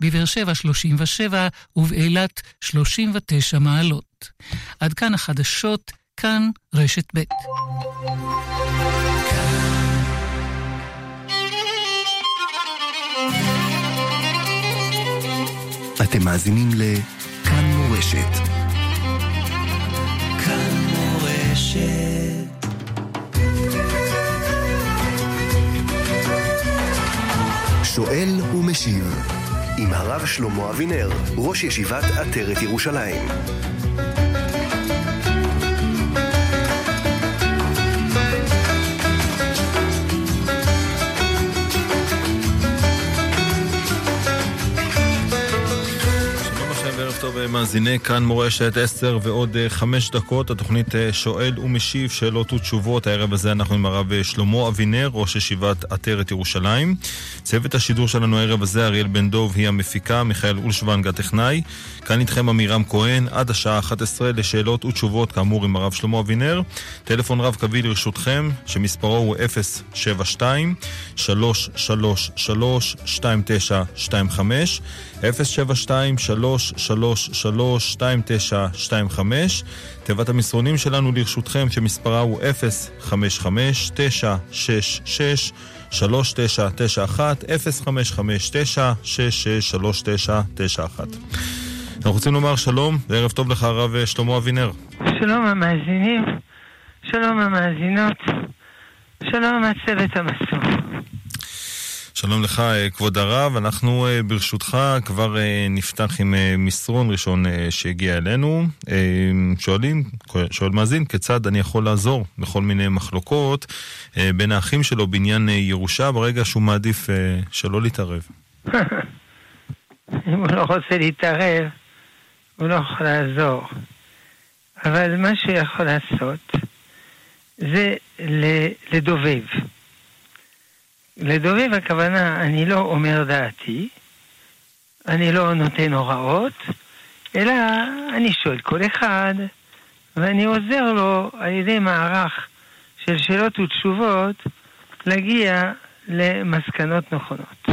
בבאר שבע 37 ובאילת 39 מעלות. עד כאן החדשות, כאן רשת ב'. אתם מאזינים לכאן מורשת. כאן מורשת. שואל ומשיב עם הרב שלמה אבינר, ראש ישיבת עטרת ירושלים. טוב, מאזיני כאן מורשת 10 ועוד 5 אה, דקות, התוכנית אה, שואל ומשיב שאלות ותשובות. הערב הזה אנחנו עם הרב אה, שלמה אבינר, ראש ישיבת עטרת ירושלים. צוות השידור שלנו הערב הזה, אריאל בן דוב היא המפיקה, מיכאל אולשוונג הטכנאי. כאן איתכם עמירם כהן, עד השעה 11 לשאלות ותשובות, כאמור עם הרב שלמה אבינר. טלפון רב קווי לרשותכם, שמספרו הוא 072 333 2925 072 333 2925 תיבת המסרונים שלנו לרשותכם, שמספרה הוא 055 966 3991 055 966 אנחנו רוצים לומר שלום וערב טוב לך הרב שלמה אבינר. שלום המאזינים, שלום המאזינות, שלום הצוות המסור. שלום לך, אה, כבוד הרב. אנחנו אה, ברשותך כבר אה, נפתח עם מסרון ראשון שהגיע אלינו. שואלים, שואל מאזין, כיצד אני יכול לעזור בכל מיני מחלוקות בין האחים שלו בעניין ירושה ברגע שהוא מעדיף שלא להתערב? אם הוא לא רוצה להתערב, הוא לא יכול לעזור. אבל מה שהוא יכול לעשות זה לדובב. לדובב הכוונה, אני לא אומר דעתי, אני לא נותן הוראות, אלא אני שואל כל אחד, ואני עוזר לו על ידי מערך של שאלות ותשובות להגיע למסקנות נכונות.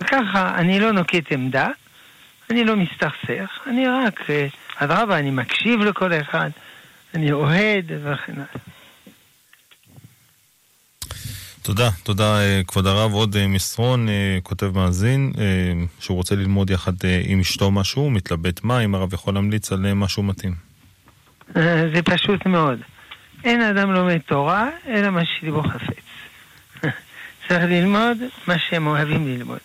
וככה אני לא נוקט עמדה, אני לא מסתכסך, אני רק, אדרבה, אני מקשיב לכל אחד, אני אוהד וכן הלאה. תודה, תודה אה, כבוד הרב. עוד אה, מסרון, אה, כותב מאזין, שהוא רוצה ללמוד יחד עם אשתו משהו, מתלבט מה, אם הרב יכול להמליץ על משהו מתאים. זה פשוט מאוד. אין אדם לומד תורה, אלא מה שליבו חפץ. צריך ללמוד מה שהם אוהבים ללמוד.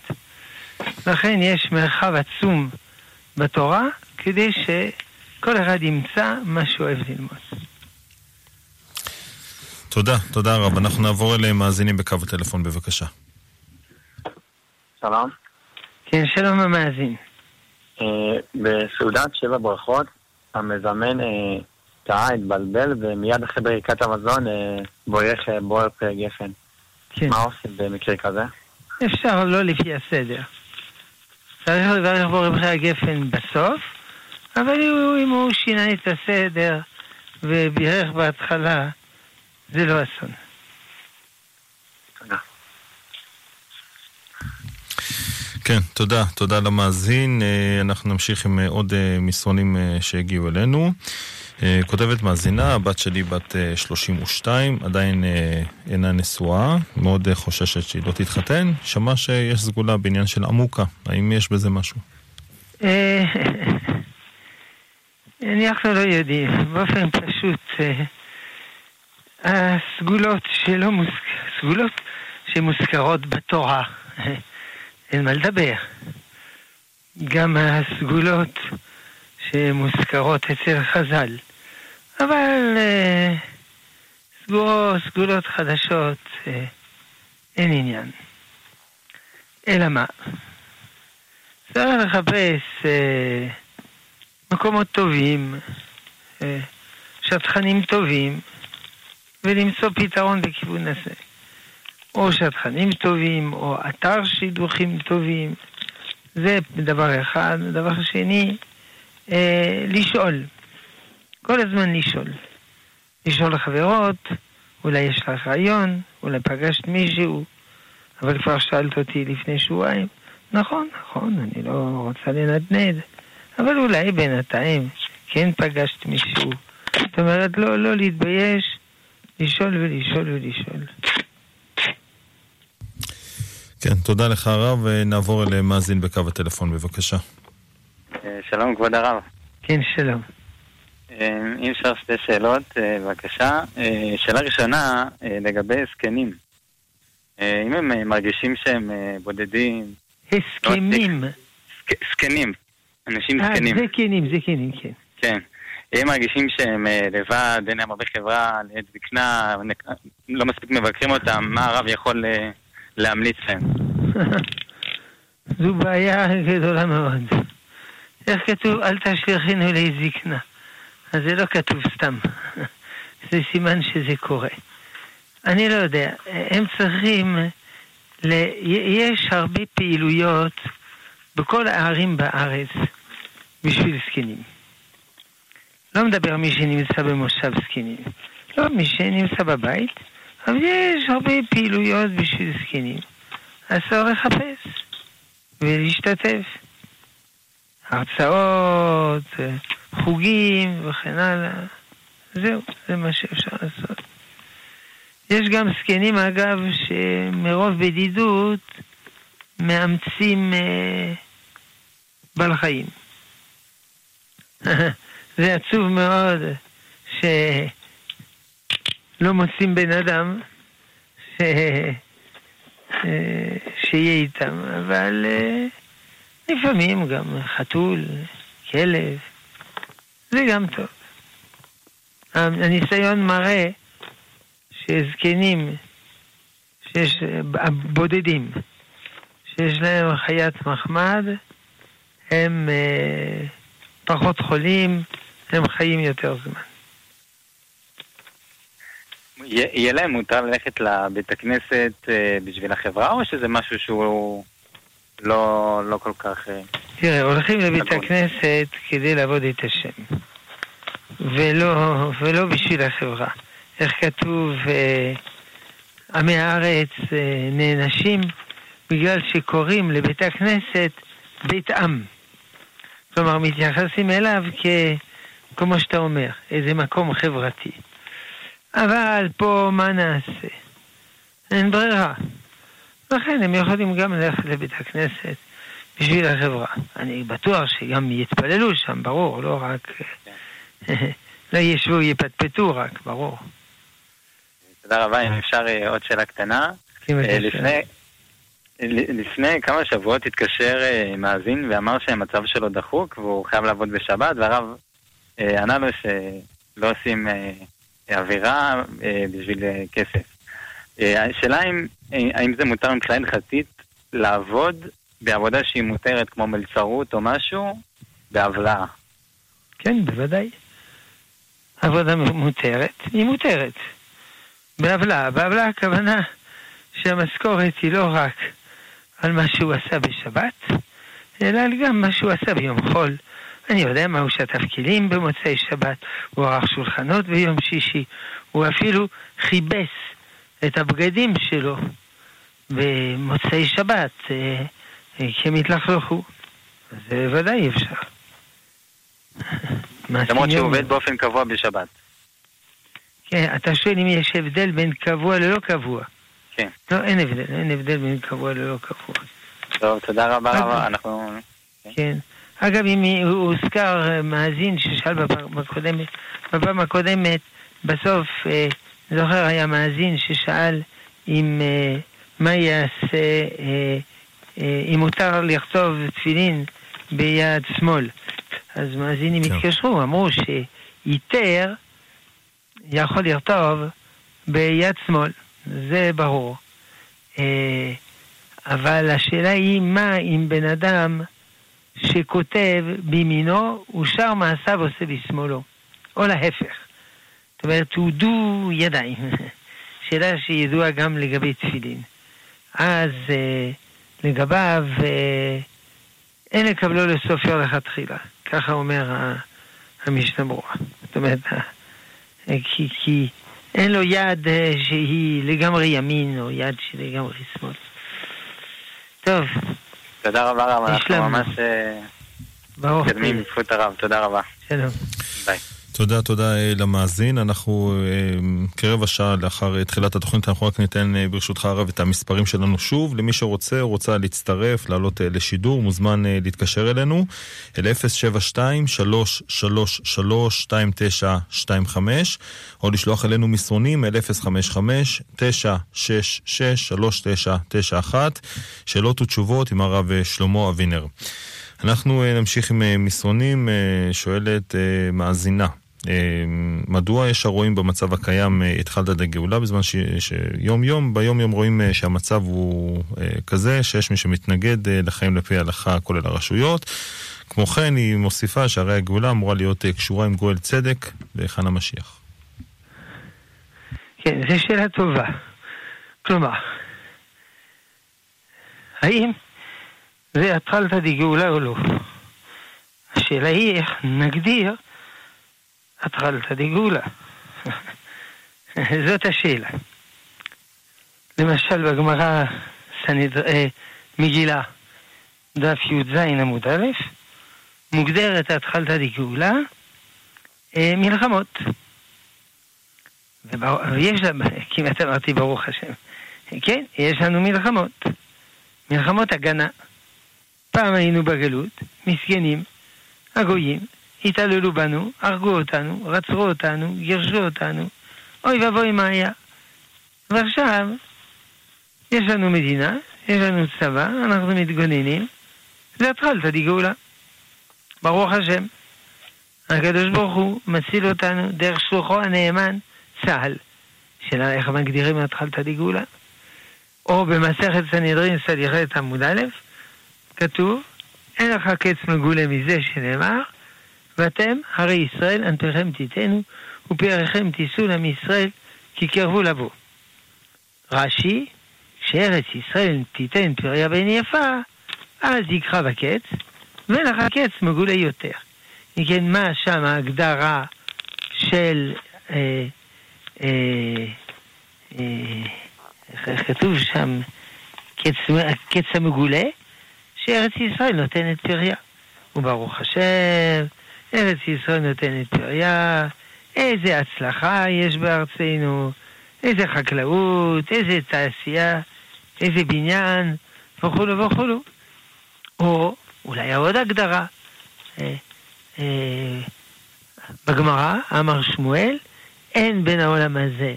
לכן יש מרחב עצום בתורה, כדי שכל אחד ימצא מה שהוא אוהב ללמוד. תודה, תודה רב. אנחנו נעבור אליהם מאזינים בקו הטלפון, בבקשה. שלום. כן, שלום המאזין. אה, בסעודת שבע ברכות, המזמן אה, טעה, התבלבל, ומיד אחרי ברכת המזון אה, בורך בוער פרי גפן. כן. מה עושים במקרה כזה? אפשר לא לפי הסדר. צריך לברך בורא פרי הגפן בסוף, אבל אם הוא שינה את הסדר ובירך בהתחלה, זה לא אסון. כן, תודה. תודה למאזין. אה, אנחנו נמשיך עם אה, עוד אה, מסרונים שהגיעו אלינו. כותבת מאזינה, הבת שלי בת 32, עדיין אינה נשואה, מאוד חוששת שהיא לא תתחתן. שמע שיש סגולה בעניין של עמוקה, האם יש בזה משהו? אנחנו לא יודעים. באופן פשוט, הסגולות שלא מוזכ... סגולות שמוזכרות בתורה, אין מה לדבר. גם הסגולות שמוזכרות אצל חז"ל. אבל אה, סגורות, סגולות חדשות, אה, אין עניין. אלא מה? צריך לחפש אה, מקומות טובים, שטחנים טובים, ולמצוא פתרון בכיוון הזה. או שטחנים טובים, או אתר שידוכים טובים. זה דבר אחד. דבר שני, אה, לשאול. כל הזמן לשאול. לשאול לחברות, אולי יש לך רעיון, אולי פגשת מישהו, אבל כבר שאלת אותי לפני שבועיים, נכון, נכון, אני לא רוצה לנדנד, אבל אולי בינתיים כן פגשת מישהו. זאת אומרת, לא, לא להתבייש, לשאול ולשאול ולשאול. כן, תודה לך הרב, ונעבור אל מאזין בקו הטלפון, בבקשה. אה, שלום, כבוד הרב. כן, שלום. אה, אם אפשר שתי שאלות, אה, בבקשה. שאלה ראשונה, לגבי זקנים. אם הם מרגישים שהם בודדים... הסכמים. זקנים. אנשים זקנים. אה, זקנים, זקנים, כן. כן. אם מרגישים שהם לבד, אין להם הרבה חברה, לעת זקנה, לא מספיק מבקרים אותם, מה הרב יכול להמליץ להם? זו בעיה גדולה מאוד. איך כתוב? אל תשליכינו לזקנה. אז זה לא כתוב סתם. זה סימן שזה קורה. אני לא יודע, הם צריכים... ל... יש הרבה פעילויות בכל הערים בארץ בשביל זקנים. לא מדבר מי שנמצא במושב זקנים. לא, מי שנמצא בבית, אבל יש הרבה פעילויות בשביל זקנים. אז צריך לחפש ולהשתתף. הרצאות, חוגים וכן הלאה. זהו, זה מה שאפשר לעשות. יש גם זקנים, אגב, שמרוב בדידות מאמצים אה, בעל חיים. זה עצוב מאוד שלא מוצאים בן אדם ש... שיהיה איתם, אבל אה, לפעמים גם חתול, כלב, זה גם טוב. הניסיון מראה שזקנים, שיש, בודדים, שיש להם חיית מחמד, הם אה, פחות חולים, הם חיים יותר זמן. יהיה להם מותר ללכת לבית הכנסת אה, בשביל החברה, או שזה משהו שהוא לא, לא כל כך... אה, תראה, הולכים לבית הכנסת כדי לעבוד את השם, ולא, ולא בשביל החברה. איך כתוב, אה, עמי הארץ אה, נענשים בגלל שקוראים לבית הכנסת בית עם. כלומר, מתייחסים אליו כ... כמו שאתה אומר, איזה מקום חברתי. אבל פה מה נעשה? אין ברירה. לכן הם יכולים גם ללכת לבית הכנסת בשביל החברה. אני בטוח שגם יתפללו שם, ברור, לא רק... לא ישבו, יפטפטו רק, ברור. תודה רבה, אם אפשר אה, עוד שאלה קטנה. כן, אה, לפני, לפני כמה שבועות התקשר אה, מאזין ואמר שהמצב שלו דחוק והוא חייב לעבוד בשבת, והרב ענה לו שלא עושים אווירה בשביל כסף. השאלה אם, האם זה מותר מבחינה הלכתית לעבוד בעבודה שהיא מותרת כמו מלצרות או משהו בהבלעה. כן, בוודאי. עבודה מותרת, היא מותרת. בעוולה. בעוולה הכוונה שהמשכורת היא לא רק על מה שהוא עשה בשבת, אלא גם מה שהוא עשה ביום חול. אני יודע מה הוא שטף כלים במוצאי שבת, הוא ערך שולחנות ביום שישי, הוא אפילו חיבס את הבגדים שלו במוצאי שבת, אה, אה, כי הם התלכלכו. זה ודאי אפשר. למרות שהוא עובד באופן קבוע בשבת. כן, אתה שואל אם יש הבדל בין קבוע ללא קבוע. כן. לא, אין הבדל, אין הבדל בין קבוע ללא קבוע. טוב, תודה רבה רבה, אנחנו... כן. אגב, אם הוזכר אה, מאזין ששאל בפעם הקודמת, בפעם הקודמת, בסוף, אה, זוכר, היה מאזין ששאל אם אה, מה יעשה, אם מותר לכתוב תפילין ביד שמאל. אז מאזינים כן. התקשרו, אמרו שיתר יכול לכתוב ביד שמאל, זה ברור. אה, אבל השאלה היא מה אם בן אדם שכותב בימינו, ושאר מעשיו עושה בשמאלו, או להפך. זאת אומרת, הוא דו ידיים. שאלה שידועה גם לגבי תפילין. אז אה, לגביו אה, אין לקבלו לסופר לכתחילה, ככה אומר המשנה ברורה. זאת אומרת, אה, כי, כי אין לו יד אה, שהיא לגמרי ימין, או יד שהיא לגמרי שמאל. טוב, תודה רבה רב, אנחנו ממש מתקדמים בזכות הרב, תודה רבה. שלום. ביי. תודה, תודה אה, למאזין. אנחנו אה, כרבע שעה לאחר אה, תחילת התוכנית, אנחנו רק ניתן ברשותך הרב את המספרים שלנו שוב. למי שרוצה, רוצה להצטרף, לעלות לשידור, מוזמן להתקשר אלינו, אל 072-333-2925, או לשלוח אלינו מסרונים אל 055-966-3991, שאלות ותשובות עם הרב שלמה אבינר. אנחנו נמשיך עם מסרונים, שואלת מאזינה. אה, מדוע יש הרואים במצב הקיים אה, התחלת עד הגאולה, בזמן שיום יום, ביום יום רואים אה, שהמצב הוא כזה, שיש מי שמתנגד לחיים לפי ההלכה, כולל הרשויות. כמו כן, היא מוסיפה שהרי הגאולה אמורה להיות קשורה עם גואל צדק והיכן המשיח. כן, זו שאלה טובה. כלומר, האם זה התחלת דגאולה או לא? השאלה היא איך נגדיר התחלתא דגאולה? זאת השאלה. למשל בגמרא אה, מגילה, דף י"ז עמוד א', מוגדרת התחלתא דגאולה אה, מלחמות. ויש לה, כמעט אמרתי ברוך השם, כן, יש לנו מלחמות. מלחמות הגנה. פעם היינו בגלות, מסכנים, הגויים, התעללו בנו, הרגו אותנו, רצרו אותנו, גירשו אותנו, אוי ואבוי מה היה. ועכשיו, יש לנו מדינה, יש לנו צבא, אנחנו מתגוננים, זה התחלת גאולה. ברוך השם. הקדוש ברוך הוא מציל אותנו דרך שלוחו הנאמן, צה"ל. שאלה איך מגדירים התחלת גאולה? או במסכת סנהדרין סדיחת עמוד א', כתוב, אין לך קץ מגולה מזה שנאמר, ואתם, הרי ישראל, ענפיכם תיתנו, ופאריכם תישאו לעם ישראל, כי קרבו לבוא. רש"י, כשארץ ישראל תיתן פריה בן יפה, אז יקרא בקץ, ולך הקץ מגולה יותר. אם כן, מה שם ההגדרה של... אה, אה, אה, כתוב שם? קץ, קץ המגולה, שארץ ישראל נותנת פריה. וברוך השם, ארץ ישראל נותנת פריה, איזה הצלחה יש בארצנו, איזה חקלאות, איזה תעשייה, איזה בניין, וכולו וכולו. או אולי עוד הגדרה. אה, אה, בגמרא אמר שמואל, אין בין העולם הזה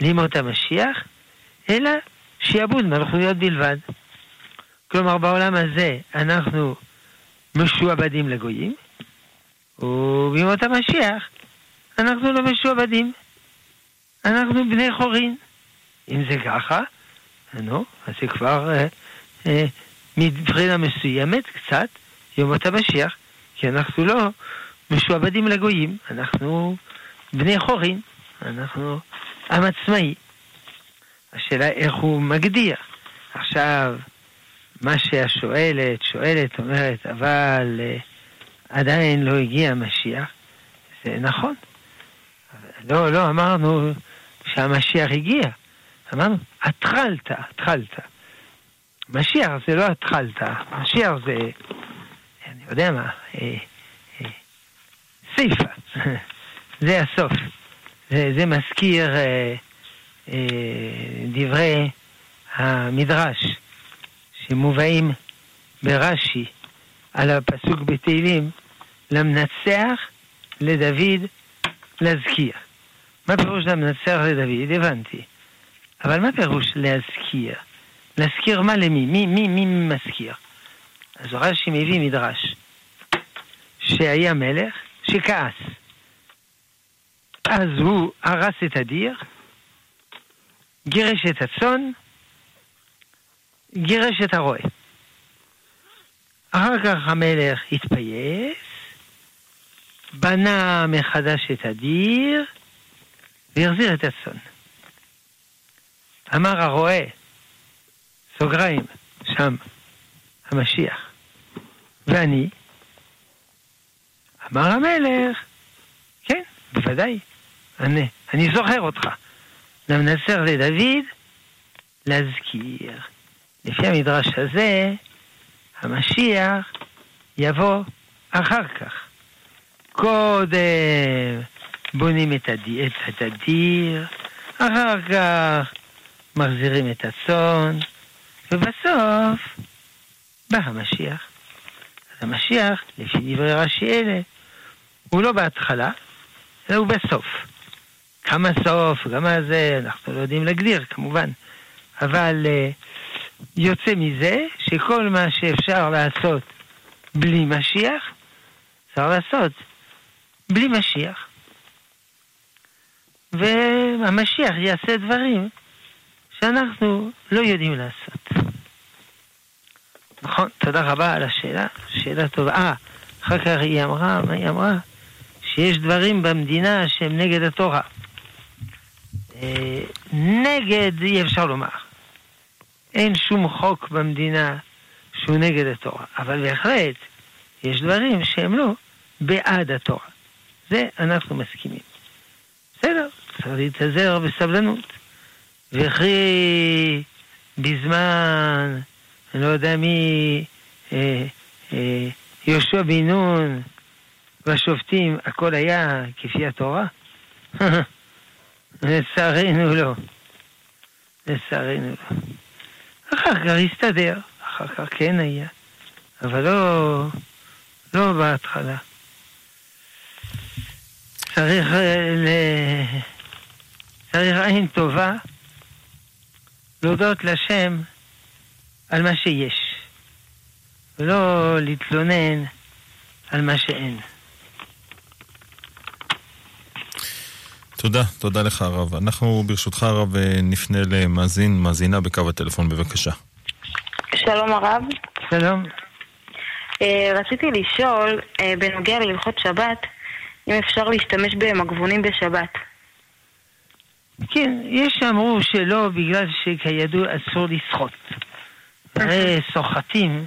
לימות המשיח, אלא שיעבוד מלכויות בלבד. כלומר, בעולם הזה אנחנו משועבדים לגויים, ובימות המשיח אנחנו לא משועבדים. אנחנו בני חורין. אם זה ככה, נו, אז זה כבר אה, אה, מבחינה מסוימת קצת יומות המשיח, כי אנחנו לא משועבדים לגויים, אנחנו בני חורין, אנחנו עם עצמאי. השאלה איך הוא מגדיר. עכשיו, מה שהשואלת, שואלת, אומרת, אבל... אה, עדיין לא הגיע המשיח, זה נכון. לא, לא אמרנו שהמשיח הגיע, אמרנו, התחלת, התחלת. משיח זה לא התחלת, משיח זה, אני יודע מה, אה, אה, סיפה, זה הסוף. זה, זה מזכיר אה, אה, דברי המדרש שמובאים ברש"י על הפסוק בתהילים, למנצח לדוד להזכיר. מה פירוש למנצח לדוד? הבנתי. אבל מה פירוש להזכיר? להזכיר מה למי? מי, מי, מי מזכיר? אז רש"י מביא מדרש שהיה מלך שכעס. אז הוא הרס את הדיר, גירש את הצאן, גירש את הרועה. אחר כך המלך התפייס, בנה מחדש את הדיר, והחזיר את הצאן. אמר הרועה, סוגריים, שם, המשיח, ואני, אמר המלך, כן, בוודאי, אני, אני זוכר אותך. למנסר לדוד להזכיר. לפי המדרש הזה, המשיח יבוא אחר כך. קודם בונים את, הדיר, אחר כך מחזירים את הצאן, ובסוף בא המשיח. המשיח, לפי דברי רש"י אלה, הוא לא בהתחלה, אלא הוא בסוף. כמה סוף, כמה זה, אנחנו לא יודעים להגדיר כמובן, אבל uh, יוצא מזה שכל מה שאפשר לעשות בלי משיח, אפשר לעשות בלי משיח. והמשיח יעשה דברים שאנחנו לא יודעים לעשות. נכון, תודה רבה על השאלה, שאלה טובה. אה, אחר כך היא אמרה, מה היא אמרה? שיש דברים במדינה שהם נגד התורה. אה, נגד אי אפשר לומר. אין שום חוק במדינה שהוא נגד התורה, אבל בהחלט יש דברים שהם לא בעד התורה. זה אנחנו מסכימים. בסדר, צריך להתאזר בסבלנות. וכי בזמן, אני לא יודע מי, אה, אה, יהושע בן נון והשופטים, הכל היה כפי התורה? לצערנו לא. לצערנו לא. אחר כך הסתדר, אחר כך כן היה, אבל לא, לא בהתחלה. צריך, אה, ל... צריך עין טובה להודות לשם על מה שיש, ולא להתלונן על מה שאין. תודה, תודה לך הרב. אנחנו ברשותך הרב נפנה למאזין, מאזינה בקו הטלפון בבקשה. שלום הרב. שלום. אה, רציתי לשאול, אה, בנוגע להלכות שבת, אם אפשר להשתמש במגבונים בשבת. כן, יש שאמרו שלא בגלל שכידוע אסור לסחוט. הרי סוחטים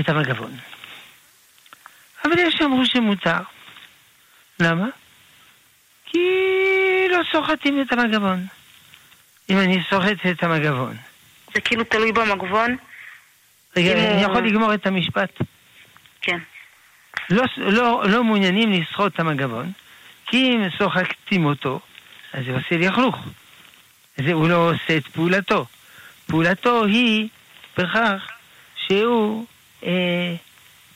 את המגבון. אבל יש שאמרו שמותר. למה? כי לא סוחטים את המגבון. אם אני סוחט את המגבון. זה כאילו תלוי במגבון? רגע, אני יכול לגמור את המשפט? כן. לא, לא, לא מעוניינים לסחוט את המגבון, כי אם סוחטים אותו, אז זה עושה לכלוך. זה, הוא לא עושה את פעולתו. פעולתו היא בכך שהוא אה,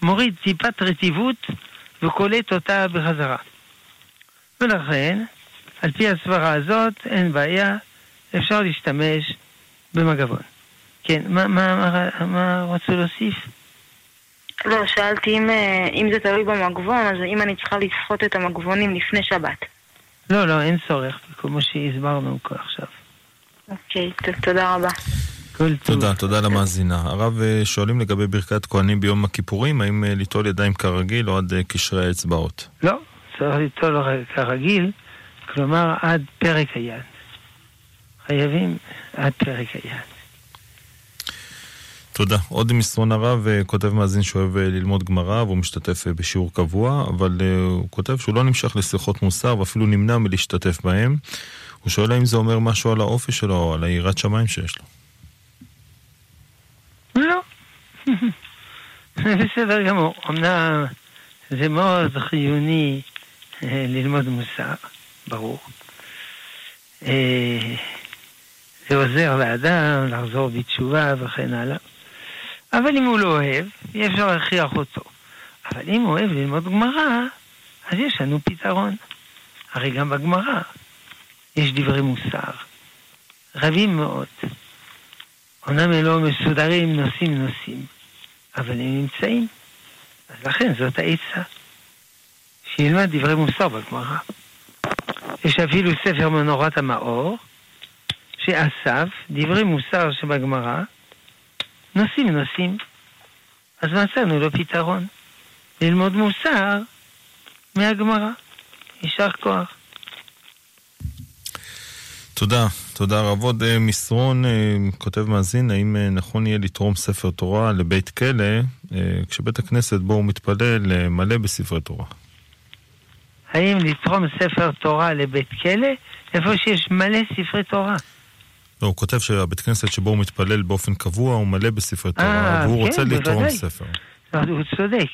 מוריד טיפת רטיבות וקולט אותה בחזרה. ולכן, על פי הסברה הזאת, אין בעיה, אפשר להשתמש במגבון. כן, מה, מה, מה, מה רצו להוסיף? לא, שאלתי אם, אה, אם זה תלוי במגבון, אז אם אני צריכה לסחוט את המגבונים לפני שבת. לא, לא, אין צורך, כמו שהסברנו כבר עכשיו. אוקיי, תודה רבה. תודה, תודה למאזינה. הרב, אה, שואלים לגבי ברכת כהנים ביום הכיפורים, האם אה, ליטול ידיים כרגיל או עד קשרי האצבעות? לא, צריך ליטול כרגיל, כלומר עד פרק היד. חייבים עד פרק היד. תודה. עוד מסרון הרב אה, כותב מאזין שאוהב אה, ללמוד גמרא והוא משתתף אה, בשיעור קבוע, אבל הוא כותב שהוא לא נמשך לשיחות מוסר ואפילו נמנע מלהשתתף בהם. הוא שואל האם זה אומר משהו על האופי שלו או על היראת שמיים שיש לו. לא. בסדר גמור. אמנם זה מאוד חיוני ללמוד מוסר, ברור. זה עוזר לאדם לחזור בתשובה וכן הלאה. אבל אם הוא לא אוהב, אי אפשר להכריח אותו. אבל אם הוא אוהב ללמוד גמרא, אז יש לנו פתרון. הרי גם בגמרא יש דברי מוסר, רבים מאוד. אומנם הם לא מסודרים נושאים נושאים, אבל הם נמצאים. אז לכן זאת העצה. שילמד דברי מוסר בגמרא. יש אפילו ספר מנורת המאור, שאסף דברי מוסר שבגמרא, נושאים נושאים. אז מצאנו לו פתרון. ללמוד מוסר מהגמרא. יישר כוח. תודה, תודה רב. עוד אה, מסרון, אה, כותב מאזין, האם אה, נכון יהיה לתרום ספר תורה לבית כלא, כשבית הכנסת בו הוא מתפלל מלא בספרי תורה? האם לתרום ספר תורה לבית כלא? איפה שיש מלא ספרי תורה. לא, הוא כותב שהבית כנסת שבו הוא מתפלל באופן קבוע הוא מלא בספרי תורה, והוא כן, רוצה לתרום ספר. הוא צודק.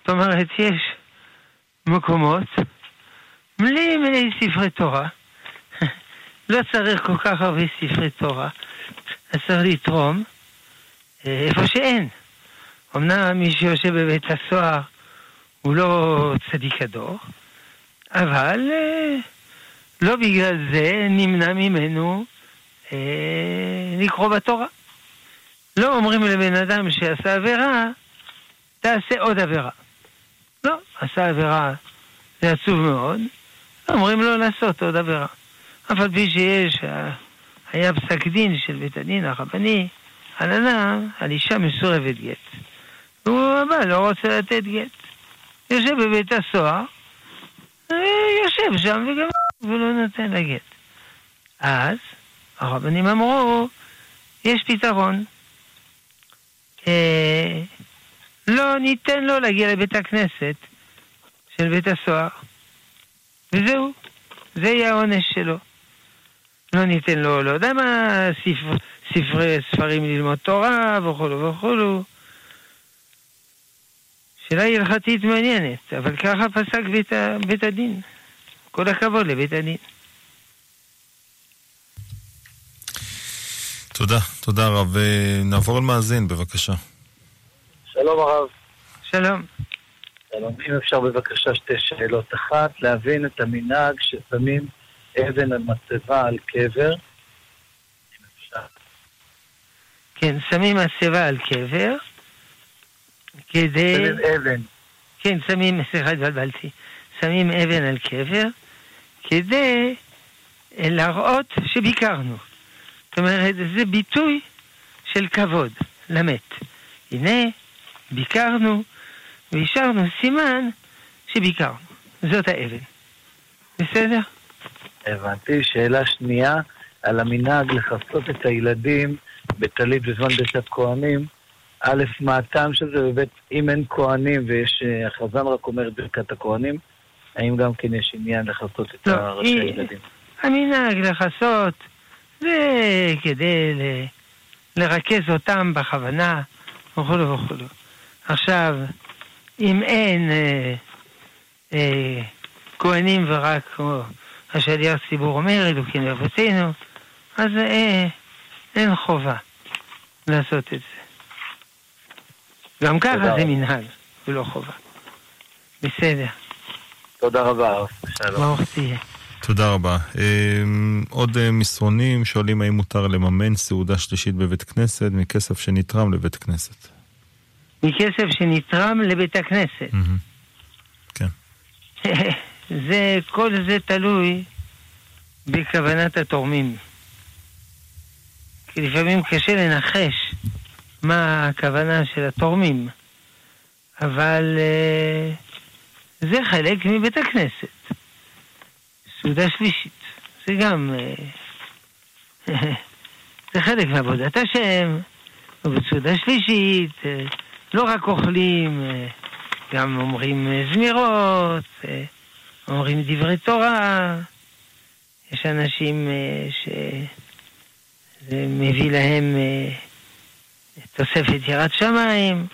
זאת אומרת, יש מקומות מלא מלא ספרי תורה. לא צריך כל כך הרבה ספרי תורה. אז צריך לתרום אה, איפה שאין. אמנם מי שיושב בבית הסוהר הוא לא צדיק הדור, אבל אה, לא בגלל זה נמנע ממנו אה, לקרוא בתורה. לא אומרים לבן אדם שעשה עבירה, תעשה עוד עבירה. לא, עשה עבירה, זה עצוב מאוד, אומרים לו לעשות עוד עבירה. אף על פי שיש, אה, היה פסק דין של בית הדין הרבני על אדם, על אישה מסורבת גט. והוא הבא לא רוצה לתת גט. יושב בבית הסוהר, יושב שם וגם ולא נותן לה גט. אז הרבנים אמרו, יש פתרון. אה, לא ניתן לו להגיע לבית הכנסת של בית הסוהר. וזהו, זה יהיה העונש שלו. לא ניתן לו, לא יודע מה, ספר, ספרי, ספרים ללמוד תורה וכולו וכולו. שאלה הלכתית מעניינת, אבל ככה פסק בית, בית הדין. כל הכבוד לבית הדין. תודה, תודה רב. נעבור על מאזין, בבקשה. שלום הרב. שלום. שלום. אם אפשר בבקשה שתי שאלות. אחת, להבין את המנהג ששמים אבן על מצבה על קבר. כן, שמים מצבה על קבר כדי... שמים אבן. כן, שמים, סליחה, התבלבלתי. שמים אבן על קבר כדי להראות שביקרנו. זאת אומרת, זה ביטוי של כבוד למת. הנה, ביקרנו והשארנו סימן שביקרנו. זאת האבן. בסדר? הבנתי. שאלה שנייה, על המנהג לכסות את הילדים בטלית בזמן בית הכהנים. א', מה הטעם של זה, וב', אם אין כהנים ויש, אה, החזן רק אומר ברכת הכהנים, האם גם כן יש עניין לכסות את לא, ראשי הילדים? המנהג לכסות זה כדי ל... לרכז אותם בכוונה וכולו וכולו. עכשיו, אם אין אה, אה, כהנים ורק כמו השליח ציבור אומר, אלוקים אבותינו, אז אה, אין חובה לעשות את זה. גם ככה זה מנהל, ולא חובה. בסדר. תודה רבה. ברוך תהיה. תודה רבה. אמ, עוד אה, מסרונים שואלים האם מותר לממן סעודה שלישית בבית כנסת מכסף שנתרם לבית כנסת. מכסף שנתרם לבית הכנסת. כן. זה, כל זה תלוי בכוונת התורמים. כי לפעמים קשה לנחש מה הכוונה של התורמים, אבל uh, זה חלק מבית הכנסת. סעודה שלישית, זה גם... Uh, זה חלק מעבודת השם, ובסעודה שלישית uh, לא רק אוכלים, גם אומרים זמירות, אומרים דברי תורה. יש אנשים שזה מביא להם תוספת יראת שמיים,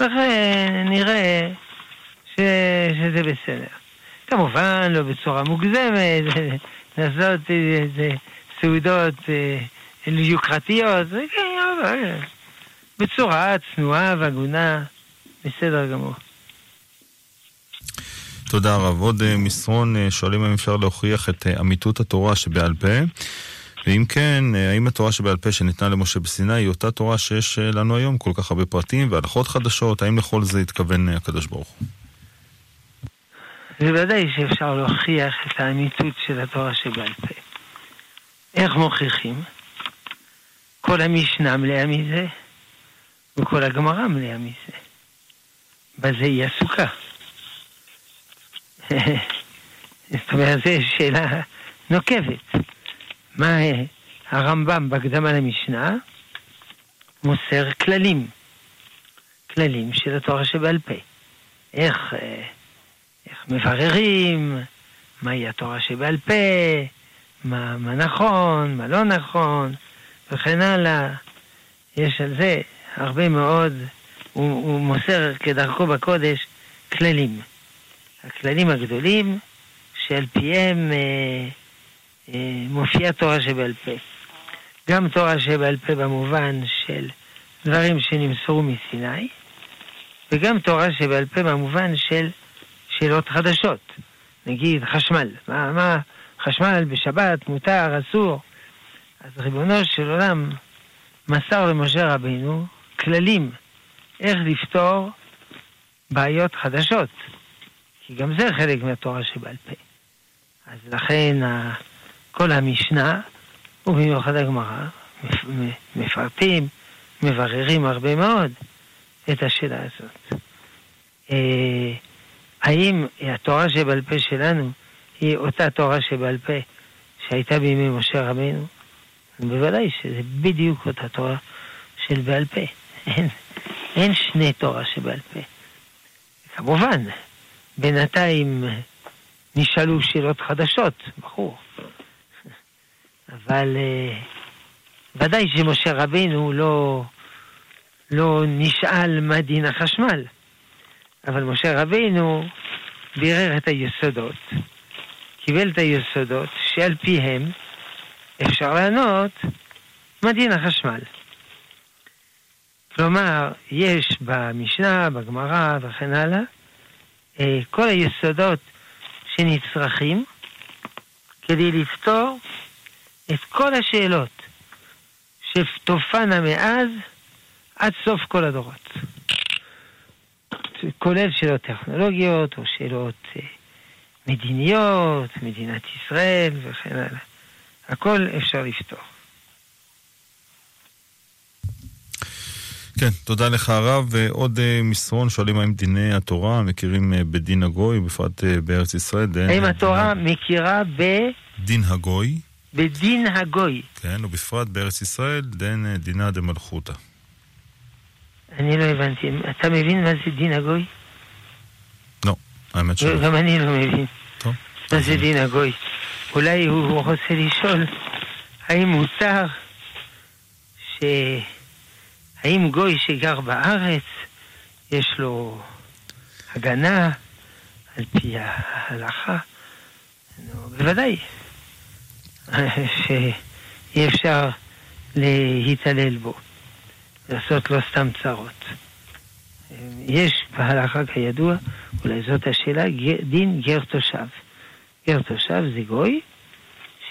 לכן נראה ש... שזה בסדר. כמובן, לא בצורה מוגזמת, לעשות איזה סעודות אה, יוקרתיות, כן, אבל בצורה צנועה והגונה, בסדר גמור. תודה רב. עוד אה, מסרון אה, שואלים אם אפשר להוכיח את אמיתות התורה שבעל פה. ואם כן, אה, האם התורה שבעל פה שניתנה למשה בסיני היא אותה תורה שיש אה, לנו היום, כל כך הרבה פרטים והלכות חדשות? האם לכל זה התכוון אה, הקדוש ברוך הוא? בוודאי שאפשר להוכיח את האמיתות של התורה שבעל פה. איך מוכיחים? כל המשנה מלאה מזה, וכל הגמרא מלאה מזה. בזה היא עסוקה. זאת אומרת, זו שאלה נוקבת. מה הרמב"ם בהקדמה למשנה מוסר כללים, כללים של התורה שבעל פה. איך, איך מבררים, מהי התורה שבעל פה, מה, מה נכון, מה לא נכון, וכן הלאה. יש על זה הרבה מאוד, הוא, הוא מוסר כדרכו בקודש כללים. הכללים הגדולים שעל פיהם אה, אה, מופיעה תורה שבעל פה. גם תורה שבעל פה במובן של דברים שנמסרו מסיני, וגם תורה שבעל פה במובן של שאלות חדשות. נגיד חשמל, מה, מה חשמל בשבת מותר, אסור. אז ריבונו של עולם מסר למשה רבינו כללים איך לפתור בעיות חדשות, כי גם זה חלק מהתורה שבעל פה. אז לכן כל המשנה, ובמיוחד הגמרא, מפרטים, מבררים הרבה מאוד את השאלה הזאת. אה, האם התורה שבעל פה שלנו היא אותה תורה שבעל פה שהייתה בימי משה רבינו? בוודאי שזה בדיוק אותה תורה של בעל פה. אין, אין שני תורה שבעל פה. כמובן, בינתיים נשאלו שאלות חדשות, ברור. אבל uh, ודאי שמשה רבינו לא, לא נשאל מה דין החשמל. אבל משה רבינו בירר את היסודות, קיבל את היסודות שעל פיהם אפשר לענות מה דין החשמל. כלומר, יש במשנה, בגמרא וכן הלאה, אה, כל היסודות שנצרכים כדי לפתור את כל השאלות שתופענה מאז עד סוף כל הדורות. כולל שאלות טכנולוגיות או שאלות אה, מדיניות, מדינת ישראל וכן הלאה. הכל אפשר לפתור. כן, תודה לך הרב. ועוד uh, מסרון, שואלים האם דיני התורה מכירים uh, בדין הגוי, בפרט בארץ ישראל. האם התורה. מכירה ב... דין הגוי. בדין הגוי. כן, ובפרט בארץ ישראל, דין דינא דמלכותא. אני לא הבנתי. אתה מבין מה זה דין הגוי? לא, האמת שלא. גם אני לא מבין. טוב. מה זה דין הגוי? אולי הוא רוצה לשאול האם מותר ש... האם גוי שגר בארץ יש לו הגנה על פי ההלכה? בוודאי שאי אפשר להתעלל בו. לעשות לו סתם צרות. יש בהלכה כידוע, אולי זאת השאלה, דין גר תושב. גר תושב זה גוי,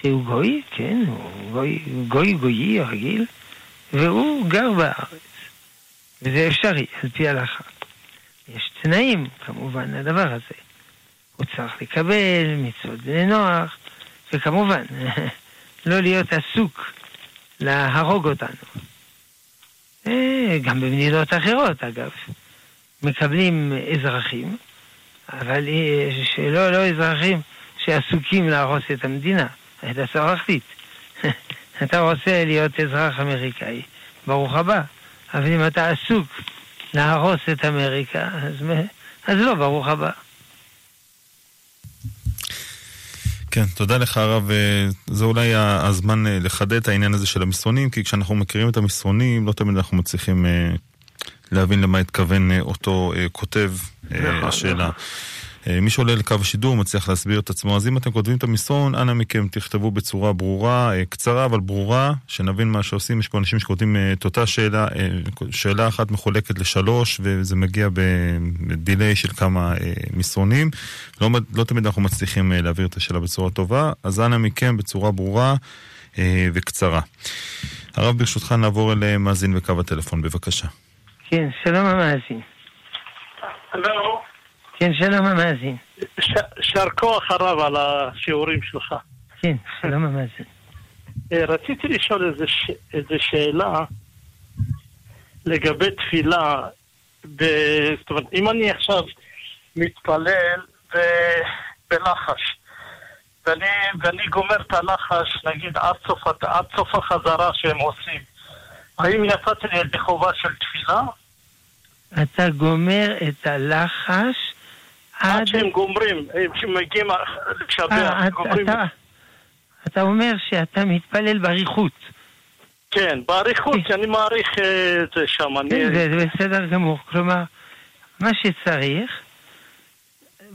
שהוא גוי, כן, הוא גוי, גוי גויי רגיל, והוא גר בארץ. וזה אפשרי, על פי ההלכה. יש תנאים, כמובן, לדבר הזה. הוא צריך לקבל מצוות בני נוח, וכמובן, לא להיות עסוק להרוג אותנו. אה, גם במדינות אחרות אגב, מקבלים אזרחים, אבל אה, שלא לא אזרחים שעסוקים להרוס את המדינה, צריך להחליט. אתה רוצה להיות אזרח אמריקאי, ברוך הבא, אבל אם אתה עסוק להרוס את אמריקה, אז, אז לא, ברוך הבא. כן, תודה לך הרב. אה, זה אולי הזמן אה, לחדד את העניין הזה של המסרונים, כי כשאנחנו מכירים את המסרונים, לא תמיד אנחנו מצליחים אה, להבין למה התכוון אותו כותב נכון, השאלה. אה, מי שעולה לקו השידור מצליח להסביר את עצמו, אז אם אתם כותבים את המסרון, אנא מכם תכתבו בצורה ברורה, אה, קצרה אבל ברורה, שנבין מה שעושים. יש פה אנשים שכותבים אה, את אותה שאלה, שאלה אחת מחולקת לשלוש, וזה מגיע בדיליי של כמה מסרונים. לא, לא תמיד אנחנו מצליחים להעביר את השאלה בצורה טובה, אז אנא מכם בצורה ברורה וקצרה. הרב, ברשותך נעבור אל מאזין בקו הטלפון, בבקשה. כן, שלום המאזין. הלו. כן, שלום המאזין. יישר כוח הרב על השיעורים שלך. כן, שלום המאזין. אה, רציתי לשאול איזו שאלה לגבי תפילה. ב... זאת אומרת, אם אני עכשיו מתפלל ב... בלחש, ואני, ואני גומר את הלחש, נגיד, עד סוף, עד סוף החזרה שהם עושים, האם יצאתי לי ידי חובה של תפילה? אתה גומר את הלחש עד שהם גומרים, כשהם מגיעים לשבח, גומרים... אתה אומר שאתה מתפלל באריכות. כן, באריכות, כי אני מעריך את זה שם. כן, זה בסדר גמור. כלומר, מה שצריך,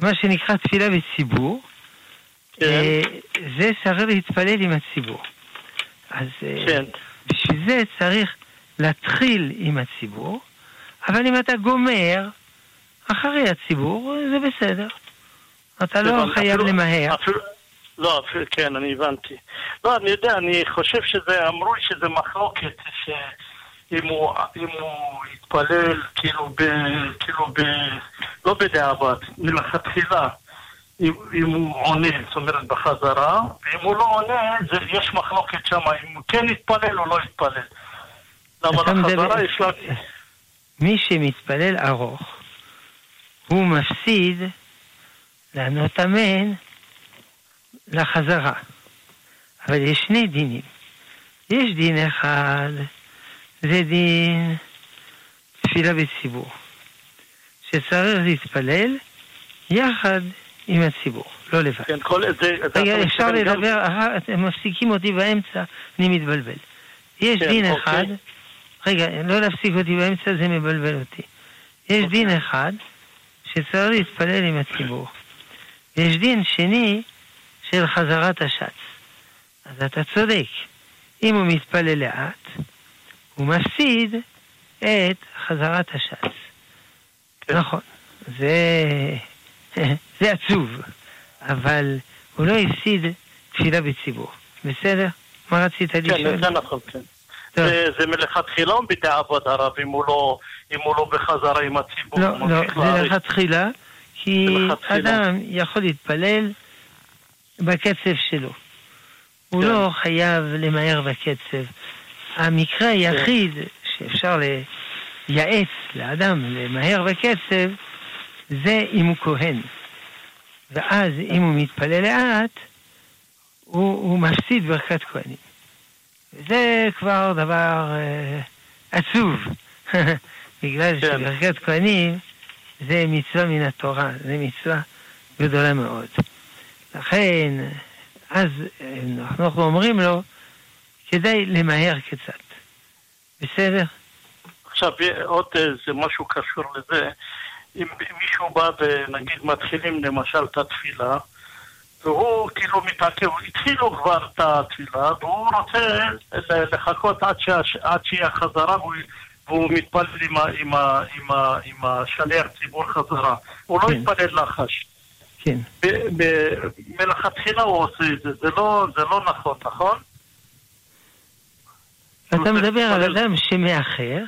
מה שנקרא תפילה בציבור, כן. אה, זה צריך להתפלל עם הציבור. אז אה, כן. בשביל זה צריך להתחיל עם הציבור, אבל אם אתה גומר אחרי הציבור, זה בסדר. אתה לא חייב למהר. לא, כן, אני הבנתי. לא, אני יודע, אני חושב שזה, אמרו שזה מחלוקת, שאם הוא, הוא יתפלל, כאילו, ב, כאילו ב, לא בדיעבד, מלכתחילה, אם, אם הוא עונה, זאת אומרת, בחזרה, ואם הוא לא עונה, זה, יש מחלוקת שם, אם הוא כן יתפלל או לא יתפלל. למה לחזרה יש לה... מי שמתפלל ארוך, הוא מפסיד לענות אמן לחזרה. אבל יש שני דינים. יש דין אחד, זה דין תפילה בציבור, שצריך להתפלל יחד עם הציבור, לא לבד. כן, כל זה... רגע, אפשר לדבר, גם... אתם מפסיקים אותי באמצע, אני מתבלבל. יש כן, דין אוקיי. אחד, רגע, לא להפסיק אותי באמצע, זה מבלבל אותי. יש אוקיי. דין אחד שצריך להתפלל עם הציבור. יש דין שני של חזרת השץ. אז אתה צודק. אם הוא מתפלל לאט, הוא מפסיד את חזרת השץ. כן. נכון, זה, זה עצוב, אבל הוא לא הפסיד תפילה בציבור. בסדר? מה רצית כן, לשאול? כן, זה נכון, כן. זה, מלכתחילה הרב, אם הוא לא, אם הוא לא בחזרה עם הציבור? לא, לא, זה מלכתחילה, כי אדם יכול להתפלל בקצב שלו. הוא כן. לא חייב למהר בקצב. המקרה כן. היחיד שאפשר לייעץ לאדם למהר בקצב, זה אם הוא כהן. ואז אם הוא מתפלל לאט, הוא, הוא מפסיד ברכת כהנים. זה כבר דבר אה, עצוב, בגלל כן. שברכת כהנים זה מצווה מן התורה, זה מצווה גדולה מאוד. לכן, אז אנחנו אומרים לו, כדאי למהר קצת. בסדר? עכשיו, עוד איזה משהו קשור לזה. אם מישהו בא ונגיד מתחילים למשל את התפילה, והוא כאילו מתעכב, התחילו כבר את התפילה, והוא רוצה לחכות עד, ש... עד שיהיה חזרה, והוא, והוא מתפלל עם, עם, עם, עם השליח ציבור חזרה. הוא לא כן. יתפלל לחש. כן. מלכתחילה הוא עושה את זה, זה לא, זה לא נכון, נכון? אתה מדבר על אדם שמאחר?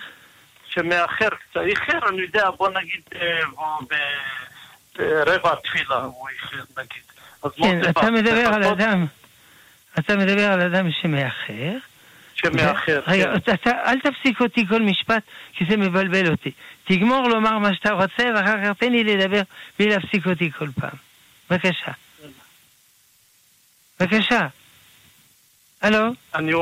שמאחר קצת, איחר, אני יודע, בוא נגיד, אה, ברבע התפילה הוא איחר, נגיד. כן, אתה מדבר על אדם, אתה מדבר על אדם שמאחר. שמאחר, כן. רגע, אל תפסיק אותי כל משפט, כי זה מבלבל אותי. תגמור לומר מה שאתה רוצה, ואחר כך תן לי לדבר בלי להפסיק אותי כל פעם. בבקשה. בבקשה. הלו? אני...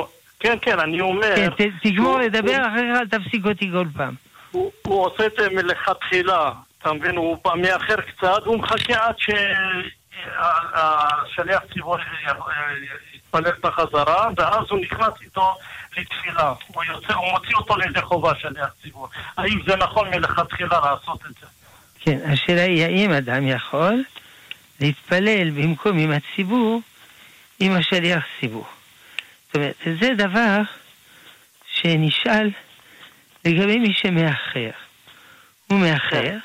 כן, כן, אני אומר... כן, ת, תגמור לדבר, אחר כך אל תפסיק אותי כל פעם. הוא, הוא עושה את זה מלכתחילה, אתה מבין? הוא מאחר קצת, הוא מחכה עד שהשליח ציבור יתפלל את החזרה, ואז הוא נכנס איתו לתפילה. הוא, יוצא, הוא מוציא אותו לידי חובה, שליח ציבור. האם זה נכון מלכתחילה לעשות את זה? כן, השאלה היא האם אדם יכול להתפלל במקום עם הציבור, עם השליח ציבור. זאת אומרת, זה דבר שנשאל לגבי מי שמאחר. הוא מאחר,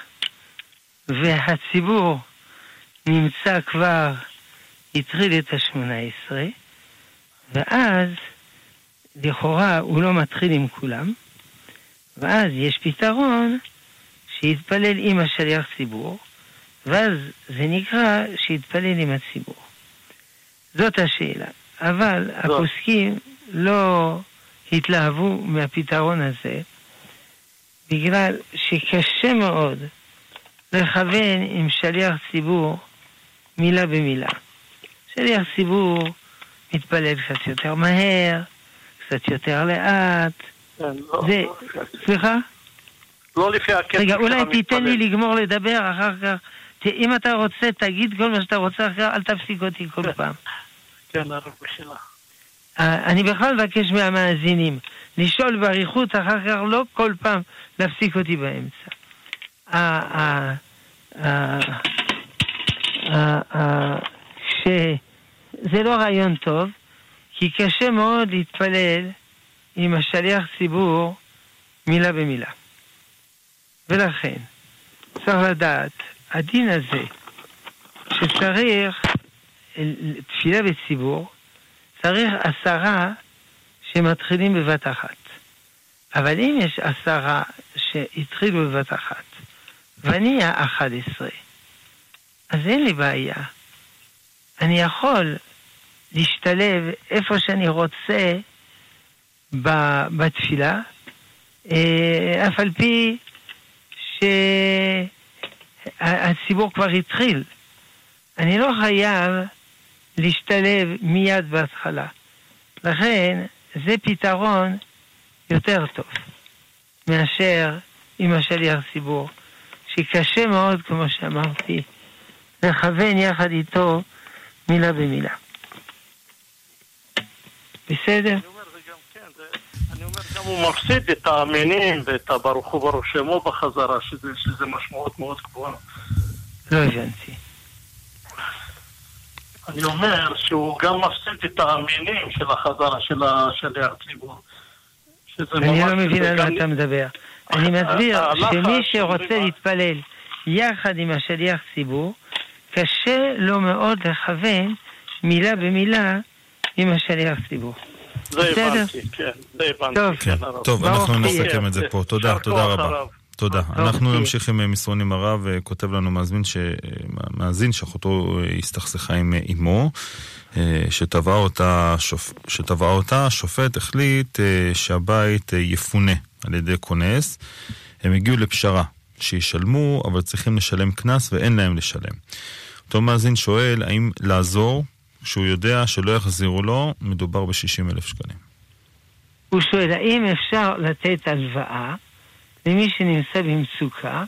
והציבור נמצא כבר, התחיל את השמונה עשרה, ואז לכאורה הוא לא מתחיל עם כולם, ואז יש פתרון שיתפלל עם השליח ציבור, ואז זה נקרא שיתפלל עם הציבור. זאת השאלה. אבל זאת. הפוסקים לא התלהבו מהפתרון הזה, בגלל שקשה מאוד לכוון עם שליח ציבור מילה במילה. שליח ציבור מתפלל קצת יותר מהר, קצת יותר לאט. כן, לא, זה... לא, סליחה? לא לפי הקטע רגע, אולי תיתן לי לגמור לדבר, אחר כך אם אתה רוצה, תגיד כל מה שאתה רוצה, אל תפסיק אותי כל פעם. כן, הרב מחילה. אני בכלל מבקש מהמאזינים לשאול באריכות, אחר כך לא כל פעם להפסיק אותי באמצע. זה לא רעיון טוב, כי קשה מאוד להתפלל עם השליח ציבור מילה במילה. ולכן, צריך לדעת, הדין הזה, שצריך תפילה בציבור, צריך עשרה שמתחילים בבת אחת. אבל אם יש עשרה שהתחילו בבת אחת, ואני האחד עשרה, אז אין לי בעיה. אני יכול להשתלב איפה שאני רוצה בתפילה, אה, אף על פי שהציבור כבר התחיל. אני לא חייב להשתלב מיד בהתחלה. לכן, זה פתרון יותר טוב מאשר עם השליח ציבור, שקשה מאוד, כמו שאמרתי, לכוון יחד איתו מילה במילה. בסדר? אני אומר, גם הוא מפסיד את המינים ואת הברוך הוא ברוך שמו בחזרה, שזה, משמעות מאוד גבוהה. לא הבנתי. אני אומר שהוא גם מפסיד את המינים של החזרה של השליח ציבור. אני לא מבין על מה אתה מדבר. אני מסביר שמי שרוצה להתפלל יחד עם השליח ציבור, קשה לו מאוד לכוון מילה במילה עם השליח ציבור. זה הבנתי, כן, זה הבנתי. כן, טוב, אנחנו נסכם את זה פה. תודה, תודה רבה. תודה. אנחנו נמשיך עם מסרונים הרב, כותב לנו מאזין, ש... מאזין שאחותו הסתכסכה עם אמו, שטבעה אותה, שופ... שטבע אותה, השופט החליט שהבית יפונה על ידי כונס. הם הגיעו לפשרה, שישלמו, אבל צריכים לשלם קנס ואין להם לשלם. אותו מאזין שואל, האם לעזור, כשהוא יודע שלא יחזירו לו, מדובר ב-60 אלף שקלים. הוא שואל, האם אפשר לתת הלוואה למי שנמצא במצוקה,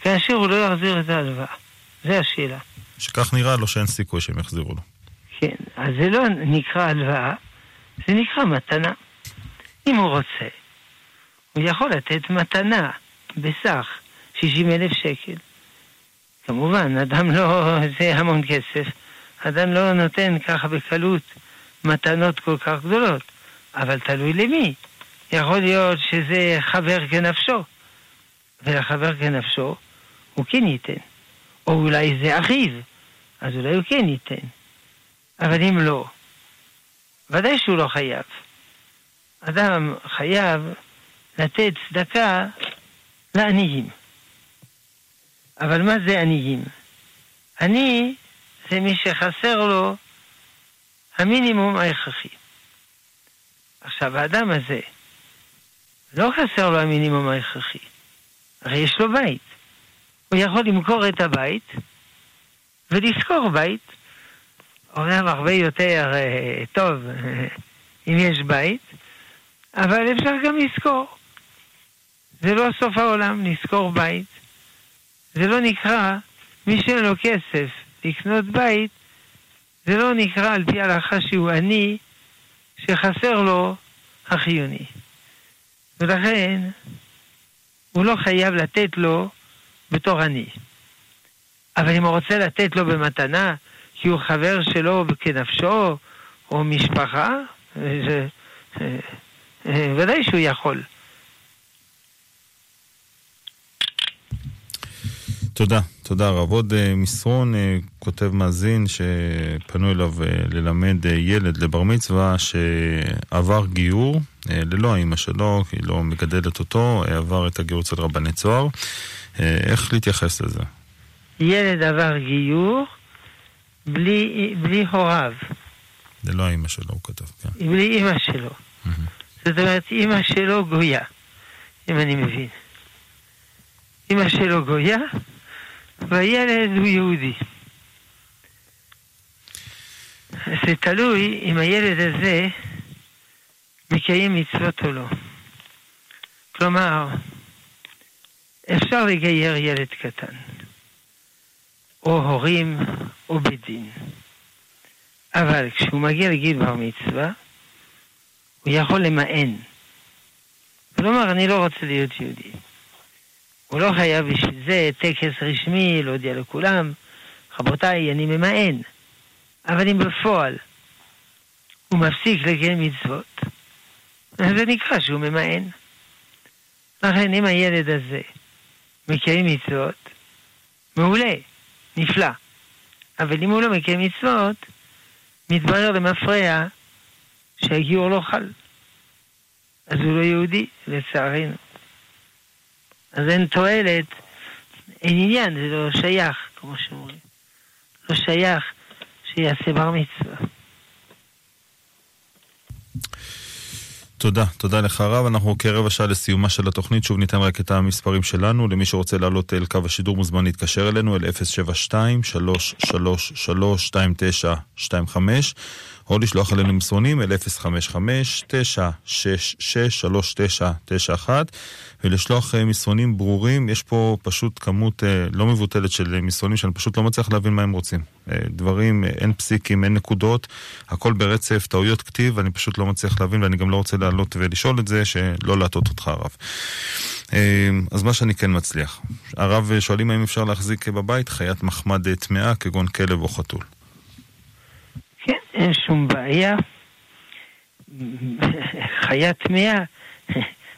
כאשר הוא לא יחזיר את ההלוואה? זו השאלה. שכך נראה לו שאין סיכוי שהם יחזירו לו. כן, אז זה לא נקרא הלוואה, זה נקרא מתנה. אם הוא רוצה, הוא יכול לתת מתנה בסך 60 אלף שקל. כמובן, אדם לא, זה המון כסף. אדם לא נותן ככה בקלות מתנות כל כך גדולות, אבל תלוי למי. יכול להיות שזה חבר כנפשו, ולחבר כנפשו הוא כן ייתן. או אולי זה אחיו, אז אולי הוא כן ייתן. אבל אם לא, ודאי שהוא לא חייב. אדם חייב לתת צדקה לעניים. אבל מה זה עניים? עני זה מי שחסר לו המינימום ההכרחי. עכשיו, האדם הזה, לא חסר לו המינימום ההכרחי, הרי יש לו בית. הוא יכול למכור את הבית ולשכור בית. אומנם הרבה יותר אה, טוב אם יש בית, אבל אפשר גם לשכור. זה לא סוף העולם, לשכור בית. זה לא נקרא, מי שאין לו כסף לקנות בית, זה לא נקרא על פי ההלכה שהוא עני, שחסר לו החיוני. ולכן, הוא לא חייב לתת לו בתור עני. אבל אם הוא רוצה לתת לו במתנה, כי הוא חבר שלו כנפשו, או משפחה, זה, ודאי שהוא יכול. תודה, תודה רב. עוד uh, מסרון, uh, כותב מאזין שפנו אליו uh, ללמד ילד לבר מצווה שעבר גיור ללא האימא שלו, היא לא מגדלת אותו, עבר את הגיור אצל רבני צוהר. איך להתייחס לזה? ילד עבר גיור בלי, בלי הוריו. ללא האימא שלו, הוא כתב, כן. בלי אימא שלו. Mm-hmm. זאת אומרת, אימא שלו גויה, אם אני מבין. אימא שלו גויה, והילד הוא יהודי. זה תלוי אם הילד הזה מקיים מצוות או לא. כלומר, אפשר לגייר ילד קטן, או הורים, או בית דין. אבל כשהוא מגיע לגיל בר מצווה, הוא יכול למען. כלומר, אני לא רוצה להיות יהודי. הוא לא חייב בשביל זה טקס רשמי להודיע לכולם, רבותיי, אני ממאן. אבל אם בפועל הוא מפסיק לקיים מצוות, זה נקרא שהוא ממאן. לכן אם הילד הזה מקיים מצוות, מעולה, נפלא. אבל אם הוא לא מקיים מצוות, מתברר למפרע שהגיור לא חל. אז הוא לא יהודי, לצערנו. אז אין תועלת, אין עניין, זה לא שייך, כמו שאומרים. לא שייך שיעשה בר מצווה. תודה, תודה לך רב. אנחנו כרבע שעה לסיומה של התוכנית, שוב ניתן רק את המספרים שלנו. למי שרוצה לעלות אל קו השידור מוזמן להתקשר אלינו אל 072-333-2925 או לשלוח אלינו מסרונים אל 055-966-3991 ולשלוח אה, מסרונים ברורים. יש פה פשוט כמות אה, לא מבוטלת של מסרונים שאני פשוט לא מצליח להבין מה הם רוצים. אה, דברים, אין פסיקים, אין נקודות, הכל ברצף, טעויות כתיב, אני פשוט לא מצליח להבין ואני גם לא רוצה לעלות ולשאול את זה, שלא להטעות אותך הרב. אז מה שאני כן מצליח. הרב שואלים האם אפשר להחזיק בבית חיית מחמד טמאה כגון כלב או חתול. אין שום בעיה. חיה טמאה,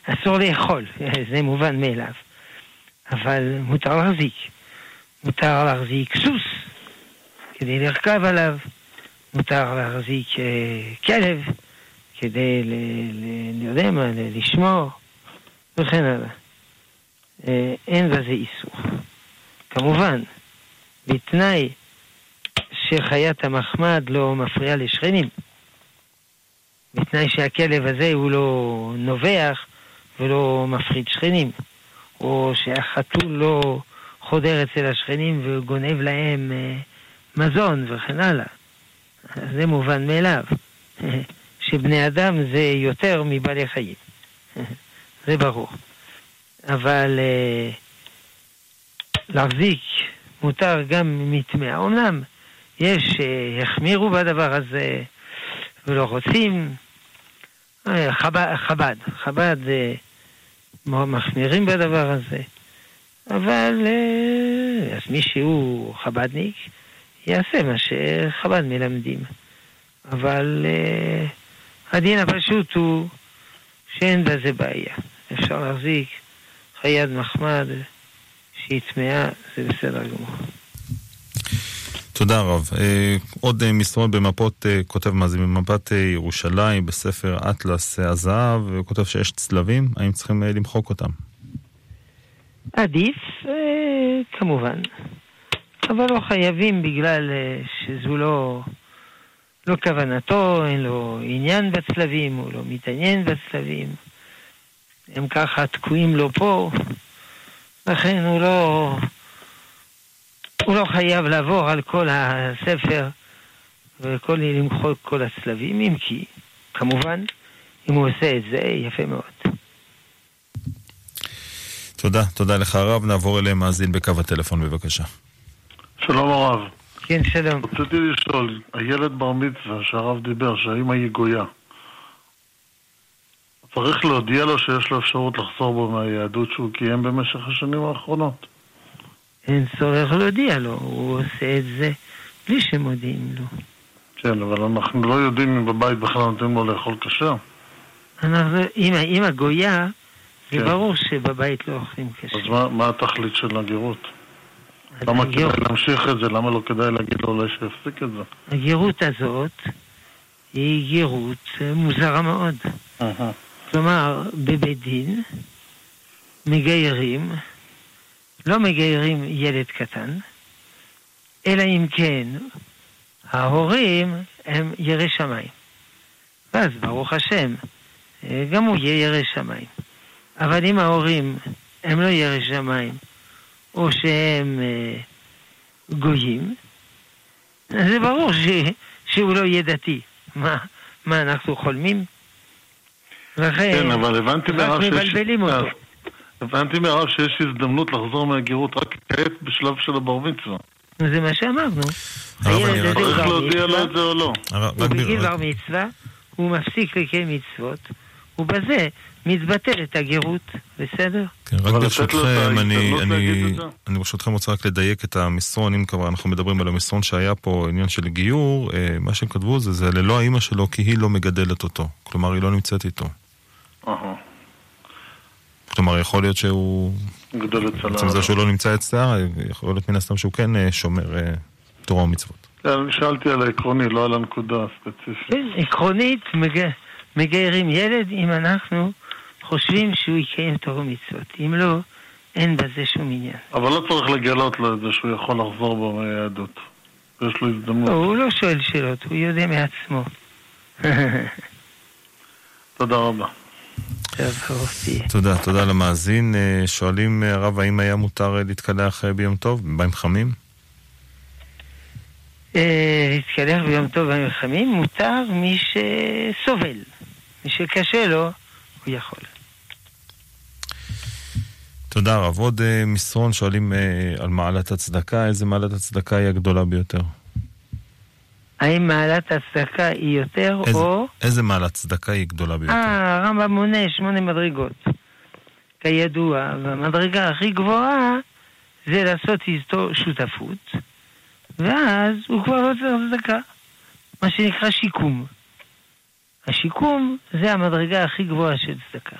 אסור לאכול, זה מובן מאליו. אבל מותר להחזיק. מותר להחזיק סוס כדי לרכב עליו, מותר להחזיק אה, כלב כדי, אני יודע מה, לשמור, וכן הלאה. אה, אין בזה איסור. כמובן, בתנאי שחיית המחמד לא מפריעה לשכנים. בתנאי שהכלב הזה הוא לא נובח ולא מפחיד שכנים, או שהחתול לא חודר אצל השכנים וגונב להם אה, מזון וכן הלאה. זה מובן מאליו, שבני אדם זה יותר מבעלי חיים, זה ברור. אבל אה, להחזיק מותר גם מטמאה. אמנם יש שהחמירו אה, בדבר הזה ולא רוצים. אה, חב"ד, חב"ד, חב"ד אה, מחמירים בדבר הזה. אבל אז מי שהוא חב"דניק יעשה מה שחב"ד מלמדים. אבל הדין הפשוט הוא שאין בזה בעיה. אפשר להחזיק חיית מחמד שהיא טמאה, זה בסדר גמור. תודה רב. אה, עוד אה, מסרון במפות, אה, כותב מה זה, במפת ירושלים, בספר אטלס הזהב, וכותב שיש צלבים, האם צריכים למחוק אותם? עדיף, כמובן. אבל לא חייבים בגלל שזו לא, לא כוונתו, אין לו עניין בצלבים, הוא לא מתעניין בצלבים. הם ככה תקועים לו פה, לכן הוא לא... הוא לא חייב לעבור על כל הספר וכל למחוק כל הצלבים, אם כי, כמובן, אם הוא עושה את זה, יפה מאוד. תודה, תודה לך הרב. נעבור אליהם מאזין בקו הטלפון בבקשה. שלום הרב. כן, שלום. רציתי לשאול, הילד בר מצווה שהרב דיבר, שהאמא היא גויה, צריך להודיע לו שיש לו אפשרות לחזור בו מהיהדות שהוא קיים במשך השנים האחרונות? אין צורך להודיע לו, הוא עושה את זה בלי שמודיעים לו. כן, אבל אנחנו לא יודעים אם בבית בכלל נותנים לו לאכול כשר. אנחנו, אם האמא גויה, זה כן. ברור שבבית לא אוכלים כשר. אז מה, מה התכלית של הגירות? למה הגיר... כדאי להמשיך את זה? למה לא כדאי להגיד לו אולי שיפסיק את זה? הגירות הזאת היא גירות מוזרה מאוד. Uh-huh. כלומר, בבית דין מגיירים לא מגיירים ילד קטן, אלא אם כן ההורים הם יראי שמיים. ואז ברוך השם, גם הוא יהיה ירא שמיים. אבל אם ההורים הם לא יראי שמיים, או שהם אה, גויים, זה ברור ש, שהוא לא יהיה דתי. מה, מה אנחנו חולמים? לכן, כן, אבל הבנתי רק מבלבלים אותו. הבנתי מהרב שיש הזדמנות לחזור מהגירות רק כעת בשלב של הבר מצווה. זה מה שאמרנו. הילד הזה הוא בר מצווה, לא? הוא בגיל בר מצווה, הוא מפסיק לקיים מצוות, ובזה מתבטל את הגרות, בסדר? כן, רק ברשותכם, אני, אני, אני ברשותכם רוצה רק לדייק את המסרון, אם כבר אנחנו מדברים על המסרון שהיה פה, עניין של גיור, אה, מה שהם כתבו זה, זה ללא האימא שלו כי היא לא מגדלת אותו. כלומר, היא לא נמצאת איתו. כלומר, יכול להיות שהוא... גדול אצלה. בעצם זה שהוא לא נמצא אצלה, יכול להיות מן הסתם שהוא כן אה, שומר אה, תורה ומצוות. כן, אני שאלתי על העקרוני, לא על הנקודה הספציפית. כן, עקרונית מגיירים ילד אם אנחנו חושבים שהוא יקיים תורה ומצוות. אם לא, אין בזה שום עניין. אבל לא צריך לגלות לו את זה שהוא יכול לחזור בו מהיהדות. יש לו הזדמנות. לא, הוא לא שואל שאלות, הוא יודע מעצמו. תודה רבה. תודה, תודה למאזין. אה, שואלים אה, הרב, האם היה מותר אה, להתקלח ביום טוב, במים חמים? להתקלח ביום טוב במים חמים מותר מי שסובל. מי שקשה לו, הוא יכול. תודה רב. עוד מסרון שואלים על מעלת הצדקה, איזה מעלת הצדקה היא הגדולה ביותר? האם מעלת הצדקה היא יותר איזה, או... איזה מעלת צדקה היא גדולה ביותר? אה, הרמב"ם מונה שמונה מדרגות. כידוע, והמדרגה הכי גבוהה זה לעשות איתו שותפות, ואז הוא כבר לא צריך צדקה. מה שנקרא שיקום. השיקום זה המדרגה הכי גבוהה של צדקה.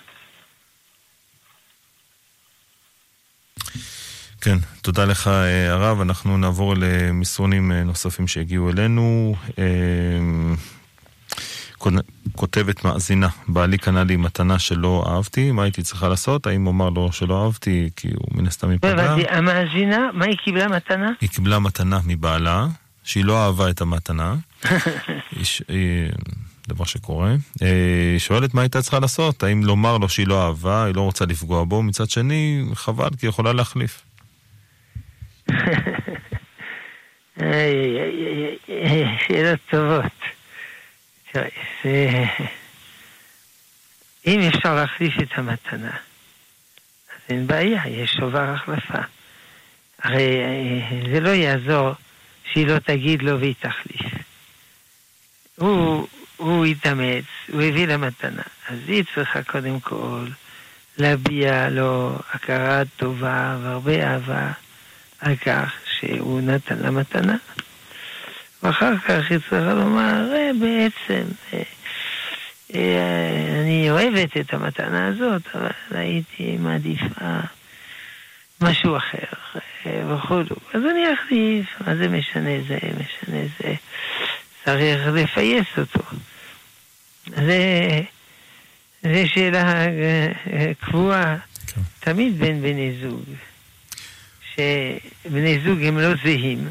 כן, תודה לך אה, הרב. אנחנו נעבור למסרונים אה, נוספים שהגיעו אלינו. אה, כותבת מאזינה, בעלי קנה לי מתנה שלא אהבתי, מה הייתי צריכה לעשות? האם אומר לו שלא אהבתי כי הוא מן הסתם ייפגע? המאזינה, מה היא קיבלה מתנה? היא קיבלה מתנה מבעלה, שהיא לא אהבה את המתנה. דבר שקורה. היא שואלת מה הייתה צריכה לעשות, האם לומר לו שהיא לא אהבה, היא לא רוצה לפגוע בו, מצד שני, חבל, כי היא יכולה להחליף. שאלות טובות. אם אפשר להחליף את המתנה, אז אין בעיה, יש שובר החלפה. הרי זה לא יעזור שהיא לא תגיד לו והיא תחליף. הוא, הוא התאמץ, הוא הביא לה מתנה, אז היא צריכה קודם כל להביע לו הכרה טובה והרבה אהבה. כך שהוא נתן לה מתנה. ואחר כך היא צריכה לומר, אה, בעצם, אה, אה, אני אוהבת את המתנה הזאת, אבל הייתי מעדיפה משהו אחר, וכו'. אז אני אחליף, מה זה משנה זה, משנה זה. צריך לפייס אותו. זה, זה שאלה קבועה כן. תמיד בין בני זוג. שבני זוג הם לא זהים,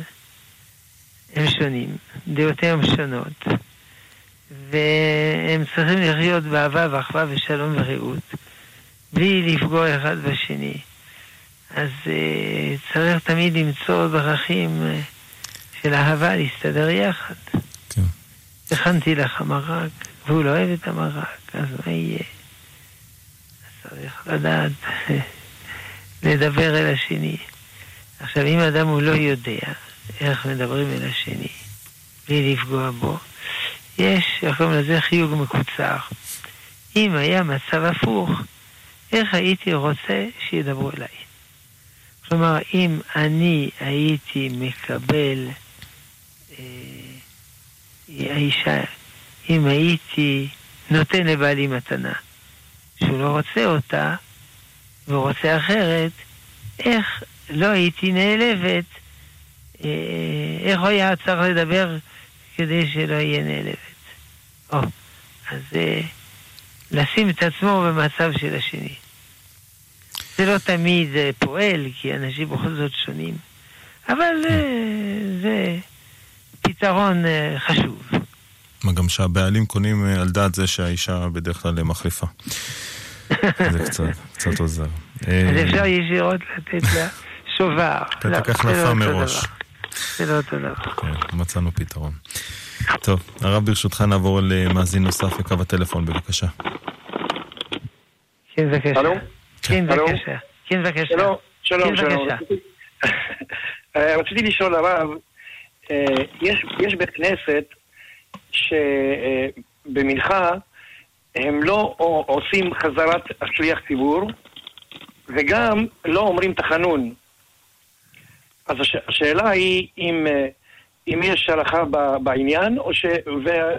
הם שונים, דעותיהם שונות, והם צריכים לחיות באהבה ואחווה ושלום ורעות, בלי לפגוע אחד בשני. אז uh, צריך תמיד למצוא דרכים uh, של אהבה להסתדר יחד. כן. הכנתי לך מרק, והוא לא אוהב את המרק, אז מה יהיה? אז צריך לדעת לדבר אל השני. עכשיו, אם אדם הוא לא יודע איך מדברים אל השני, בלי לפגוע בו, יש, איך קוראים לזה חיוג מקוצר. אם היה מצב הפוך, איך הייתי רוצה שידברו אליי? כלומר, אם אני הייתי מקבל, אה, האישה, אם הייתי נותן לבעלי מתנה, שהוא לא רוצה אותה, והוא רוצה אחרת, איך לא הייתי נעלבת, אה, איך הוא היה צריך לדבר כדי שלא יהיה נעלבת? או, אז אה, לשים את עצמו במצב של השני. זה לא תמיד אה, פועל, כי אנשים בכל זאת שונים, אבל זה פתרון חשוב. מה גם שהבעלים קונים על דעת זה שהאישה בדרך כלל מחליפה. זה קצת, קצת עוזר. אז אפשר ישירות לתת לה שובר. פתק החלפה מראש. זה לא אותו דבר. כן, מצאנו פתרון. טוב, הרב ברשותך נעבור למאזין נוסף לקו הטלפון, בבקשה. כן, בבקשה. כן, בבקשה. כן, בבקשה. שלום, שלום, שלום. רציתי לשאול הרב, יש, יש בית כנסת שבמנחה הם לא עושים חזרת השליח ציבור וגם לא אומרים תחנון. אז הש, השאלה היא אם, אם יש הלכה בעניין, או ש,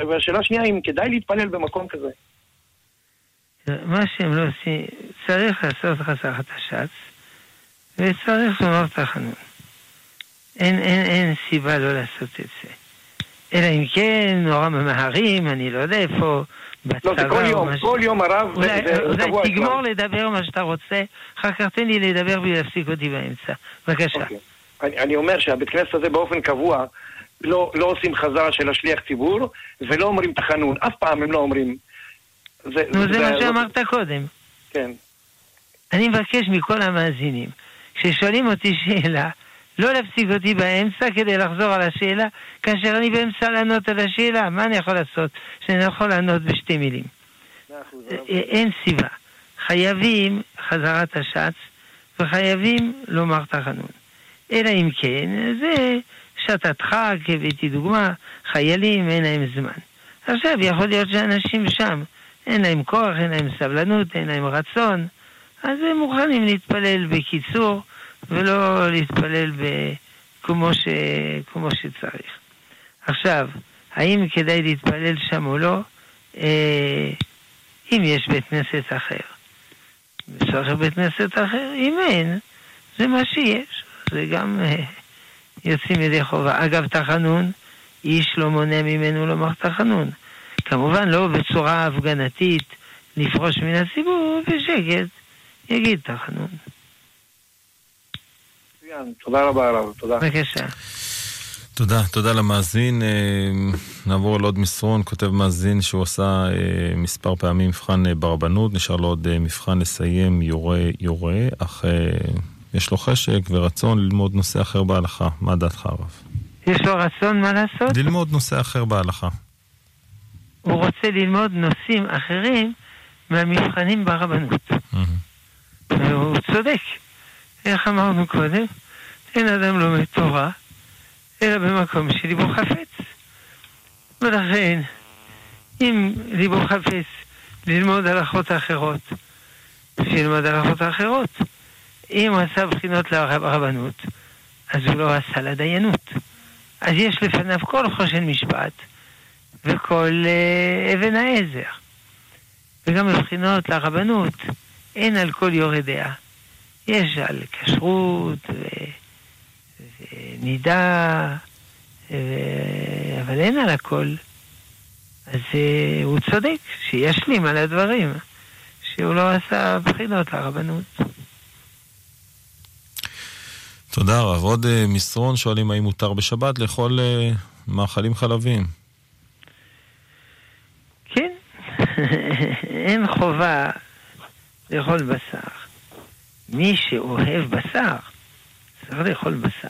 והשאלה השנייה אם כדאי להתפלל במקום כזה. מה שהם לא עושים, צריך לעשות חסכת השץ, וצריך לומר תחנון. אין, אין, אין סיבה לא לעשות את זה. אלא אם כן, נורא ממהרים, אני לא יודע איפה, בצבא לא, זה כל יום, כל יום הרב, אולי, אולי תגמור לדבר מה שאתה רוצה, אחר כך תן לי לדבר בלי להפסיק אותי באמצע. בבקשה. Okay. אני, אני אומר שהבית כנסת הזה באופן קבוע לא, לא עושים חזרה של השליח ציבור, ולא אומרים תחנון. אף פעם הם לא אומרים זה, נו, זה, זה מה שאמרת לא... קודם. כן. אני מבקש מכל המאזינים, כששואלים אותי שאלה, לא להפסיק אותי באמצע כדי לחזור על השאלה, כאשר אני באמצע לענות על השאלה, מה אני יכול לעשות שאני יכול לענות בשתי מילים? אה, אין סיבה. חייבים חזרת השץ וחייבים לומר תחנון. אלא אם כן, זה שתת חג, הבאתי דוגמה, חיילים, אין להם זמן. עכשיו, יכול להיות שאנשים שם אין להם כוח, אין להם סבלנות, אין להם רצון, אז הם מוכנים להתפלל בקיצור, ולא להתפלל ב... כמו, ש... כמו שצריך. עכשיו, האם כדאי להתפלל שם או לא? אה, אם יש בית כנסת אחר. צריך בית כנסת אחר? אם אין, זה מה שיש. זה גם אה, יוצאים ידי חובה. אגב, תחנון, איש לא מונע ממנו לומר תחנון. כמובן לא בצורה הפגנתית לפרוש מן הציבור, בשקט יגיד תחנון. תודה רבה הרב, תודה. בבקשה. תודה, תודה למאזין. אה, נעבור לעוד מסרון, כותב מאזין שהוא עשה אה, מספר פעמים מבחן ברבנות, נשאר לו עוד מבחן לסיים יורה יורה, אך יש לו חשק ורצון ללמוד נושא אחר בהלכה. מה דעתך הרב? יש לו רצון מה לעשות? ללמוד נושא אחר בהלכה. הוא רוצה ללמוד נושאים אחרים מהמבחנים ברבנות. והוא צודק. איך אמרנו קודם? אין אדם לומד תורה, אלא במקום שליבו חפץ. ולכן, אם ליבו חפץ ללמוד הלכות אחרות, שילמד הלכות אחרות. אם הוא עשה בחינות לרבנות, אז הוא לא עשה לדיינות. אז יש לפניו כל חושן משפט, וכל uh, אבן העזר. וגם מבחינות לרבנות, אין על כל יורד דעה. יש על כשרות ו... ונידה, ו... אבל אין על הכל. אז uh, הוא צודק, שישלים על הדברים, שהוא לא עשה בחינות לרבנות. תודה רב. עוד uh, מסרון שואלים האם מותר בשבת לאכול uh, מאכלים חלבים. אין חובה לאכול בשר. מי שאוהב בשר, צריך לאכול בשר.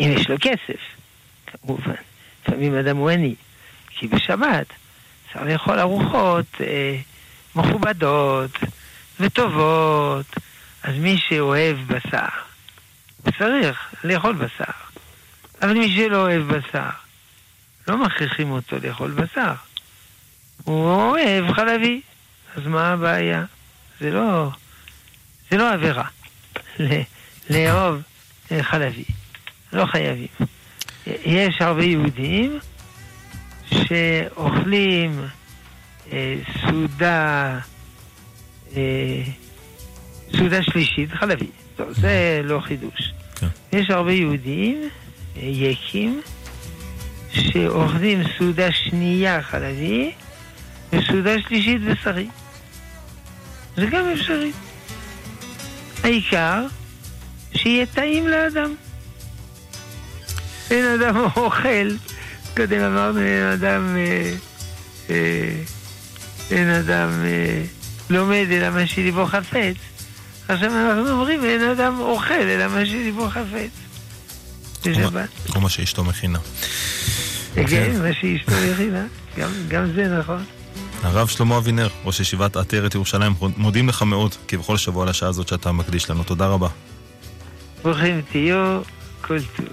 אם יש לו כסף, כמובן. לפעמים אדם הוא עני. כי בשבת צריך לאכול ארוחות אה, מכובדות וטובות. אז מי שאוהב בשר, צריך לאכול בשר. אבל מי שלא אוהב בשר, לא מכריחים אותו לאכול בשר. הוא אוהב חלבי, אז מה הבעיה? זה לא, זה לא עבירה לאהוב אה, חלבי, לא חייבים. יש הרבה יהודים שאוכלים אה, סעודה, אה, סעודה שלישית, חלבי. טוב, זה לא חידוש. כן. יש הרבה יהודים, אה, יקים, שאוכלים סעודה שנייה חלבי, וסעודה שלישית בשרי. זה גם אפשרי. העיקר שיהיה טעים לאדם. אין אדם אוכל, קודם אמרנו אין אדם, אה, אה, אין אדם אה, לומד אלא מה שליבו חפץ. עכשיו אנחנו אומרים אין אדם אוכל אלא מה שליבו חפץ. בשבת. כמו מה שאשתו מכינה. כן, מה שאשתו מכינה, גם זה נכון. הרב שלמה אבינר, ראש ישיבת עטרת ירושלים, מודים לך מאוד, כבכל שבוע לשעה הזאת שאתה מקדיש לנו. תודה רבה. ברוכים תהיו, כל טוב.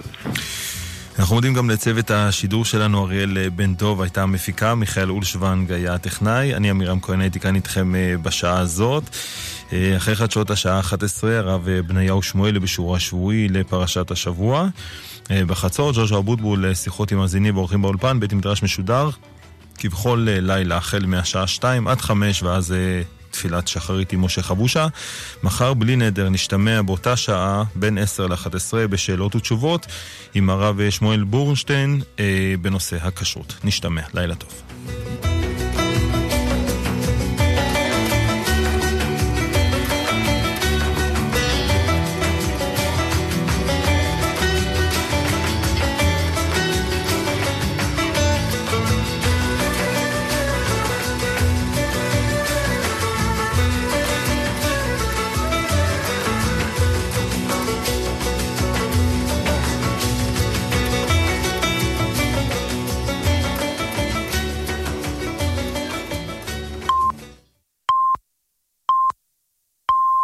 אנחנו מודים גם לצוות השידור שלנו, אריאל בן דוב הייתה המפיקה, מיכאל אולשוונג היה הטכנאי, אני עמירם כהן הייתי כאן איתכם אה, בשעה הזאת. אה, אחרי חדשות השעה 11, הרב אה, בניהו שמואל בשיעור השבועי לפרשת השבוע. בחצות, ג'וז'ו אבוטבול, שיחות עם מאזינים ואורחים באולפן, בית מדרש משודר, כבכל לילה, החל מהשעה 2 עד 5, ואז תפילת שחרית עם משה חבושה. מחר בלי נדר נשתמע באותה שעה בין 10 ל-11 בשאלות ותשובות עם הרב שמואל בורנשטיין אה, בנושא הכשרות. נשתמע, לילה טוב.